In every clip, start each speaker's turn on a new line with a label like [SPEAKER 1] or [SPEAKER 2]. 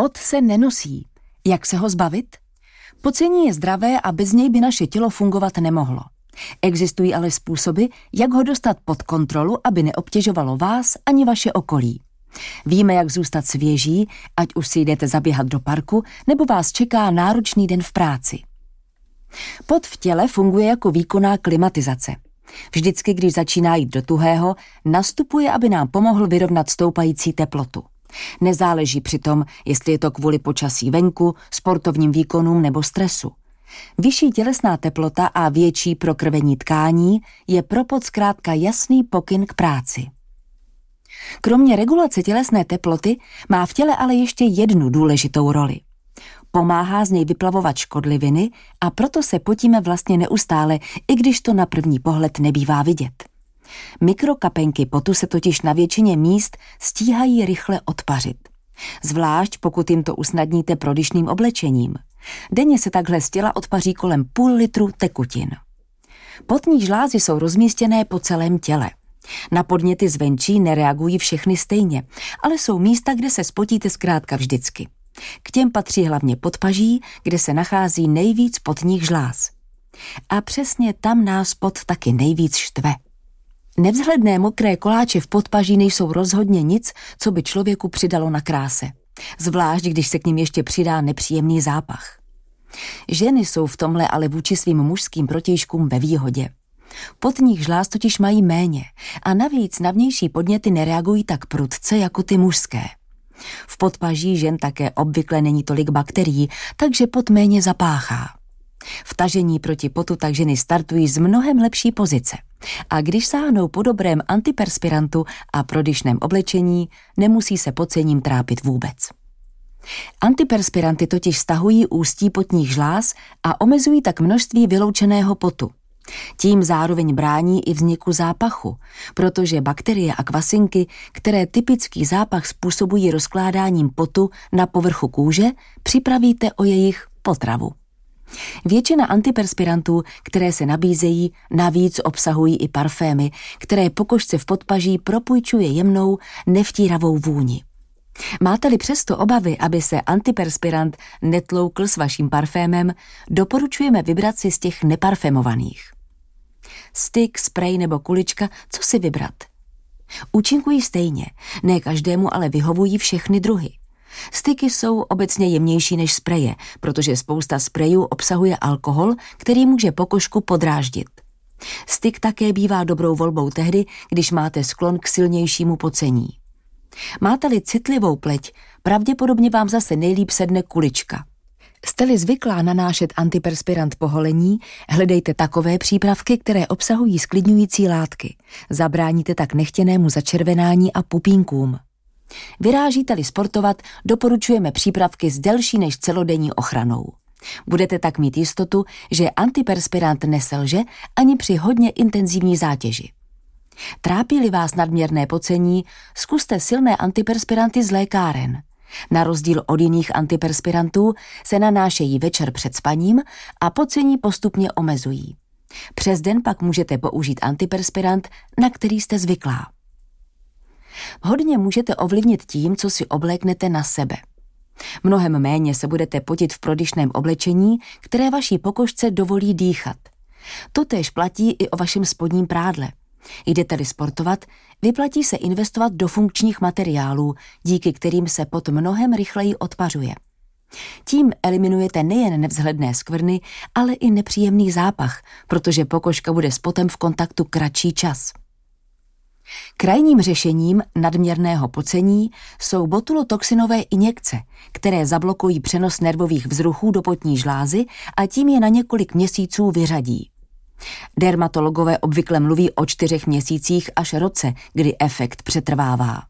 [SPEAKER 1] Pot se nenosí. Jak se ho zbavit? Pocení je zdravé a bez něj by naše tělo fungovat nemohlo. Existují ale způsoby, jak ho dostat pod kontrolu, aby neobtěžovalo vás ani vaše okolí. Víme, jak zůstat svěží, ať už si jdete zaběhat do parku, nebo vás čeká náročný den v práci. Pot v těle funguje jako výkonná klimatizace. Vždycky, když začíná jít do tuhého, nastupuje, aby nám pomohl vyrovnat stoupající teplotu. Nezáleží přitom, jestli je to kvůli počasí venku, sportovním výkonům nebo stresu. Vyšší tělesná teplota a větší prokrvení tkání je pro pot zkrátka jasný pokyn k práci. Kromě regulace tělesné teploty má v těle ale ještě jednu důležitou roli. Pomáhá z něj vyplavovat škodliviny a proto se potíme vlastně neustále, i když to na první pohled nebývá vidět. Mikrokapenky potu se totiž na většině míst stíhají rychle odpařit. Zvlášť pokud jim to usnadníte prodyšným oblečením. Denně se takhle z těla odpaří kolem půl litru tekutin. Potní žlázy jsou rozmístěné po celém těle. Na podněty zvenčí nereagují všechny stejně, ale jsou místa, kde se spotíte zkrátka vždycky. K těm patří hlavně podpaží, kde se nachází nejvíc potních žláz. A přesně tam nás pot taky nejvíc štve. Nevzhledné mokré koláče v podpaží nejsou rozhodně nic, co by člověku přidalo na kráse. Zvlášť, když se k ním ještě přidá nepříjemný zápach. Ženy jsou v tomhle ale vůči svým mužským protějškům ve výhodě. Potních žláz totiž mají méně a navíc na vnější podněty nereagují tak prudce jako ty mužské. V podpaží žen také obvykle není tolik bakterií, takže pot méně zapáchá. V tažení proti potu tak ženy startují z mnohem lepší pozice. A když sáhnou po dobrém antiperspirantu a prodyšném oblečení, nemusí se pocením trápit vůbec. Antiperspiranty totiž stahují ústí potních žláz a omezují tak množství vyloučeného potu. Tím zároveň brání i vzniku zápachu, protože bakterie a kvasinky, které typický zápach způsobují rozkládáním potu na povrchu kůže, připravíte o jejich potravu. Většina antiperspirantů, které se nabízejí, navíc obsahují i parfémy, které pokožce v podpaží propůjčuje jemnou, nevtíravou vůni. Máte-li přesto obavy, aby se antiperspirant netloukl s vaším parfémem, doporučujeme vybrat si z těch neparfémovaných. Styk, sprej nebo kulička, co si vybrat? Účinkují stejně, ne každému ale vyhovují všechny druhy. Styky jsou obecně jemnější než spreje, protože spousta sprejů obsahuje alkohol, který může pokožku podráždit. Styk také bývá dobrou volbou tehdy, když máte sklon k silnějšímu pocení. Máte-li citlivou pleť, pravděpodobně vám zase nejlíp sedne kulička. Jste-li zvyklá nanášet antiperspirant poholení, hledejte takové přípravky, které obsahují sklidňující látky. Zabráníte tak nechtěnému začervenání a pupínkům. Vyrážíte-li sportovat, doporučujeme přípravky s delší než celodenní ochranou. Budete tak mít jistotu, že antiperspirant neselže ani při hodně intenzivní zátěži. Trápí-li vás nadměrné pocení, zkuste silné antiperspiranty z lékáren. Na rozdíl od jiných antiperspirantů se nanášejí večer před spaním a pocení postupně omezují. Přes den pak můžete použít antiperspirant, na který jste zvyklá. Hodně můžete ovlivnit tím, co si obléknete na sebe. Mnohem méně se budete potit v prodyšném oblečení, které vaší pokožce dovolí dýchat. Totež platí i o vašem spodním prádle. Jdete-li sportovat, vyplatí se investovat do funkčních materiálů, díky kterým se pot mnohem rychleji odpařuje. Tím eliminujete nejen nevzhledné skvrny, ale i nepříjemný zápach, protože pokožka bude s potem v kontaktu kratší čas. Krajním řešením nadměrného pocení jsou botulotoxinové injekce, které zablokují přenos nervových vzruchů do potní žlázy a tím je na několik měsíců vyřadí. Dermatologové obvykle mluví o čtyřech měsících až roce, kdy efekt přetrvává.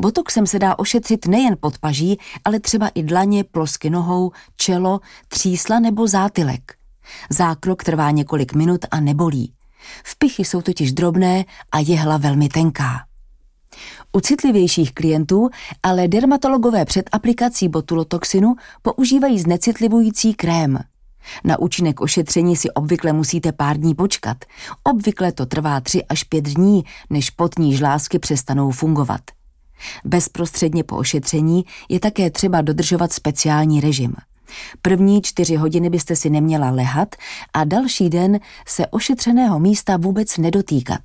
[SPEAKER 1] Botoxem se dá ošetřit nejen podpaží, ale třeba i dlaně, plosky nohou, čelo, třísla nebo zátylek. Zákrok trvá několik minut a nebolí. Vpichy jsou totiž drobné a jehla velmi tenká. U citlivějších klientů ale dermatologové před aplikací botulotoxinu používají znecitlivující krém. Na účinek ošetření si obvykle musíte pár dní počkat. Obvykle to trvá tři až pět dní, než potní žlázky přestanou fungovat. Bezprostředně po ošetření je také třeba dodržovat speciální režim. První čtyři hodiny byste si neměla lehat a další den se ošetřeného místa vůbec nedotýkat.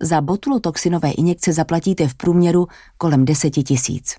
[SPEAKER 1] Za botulotoxinové injekce zaplatíte v průměru kolem deseti tisíc.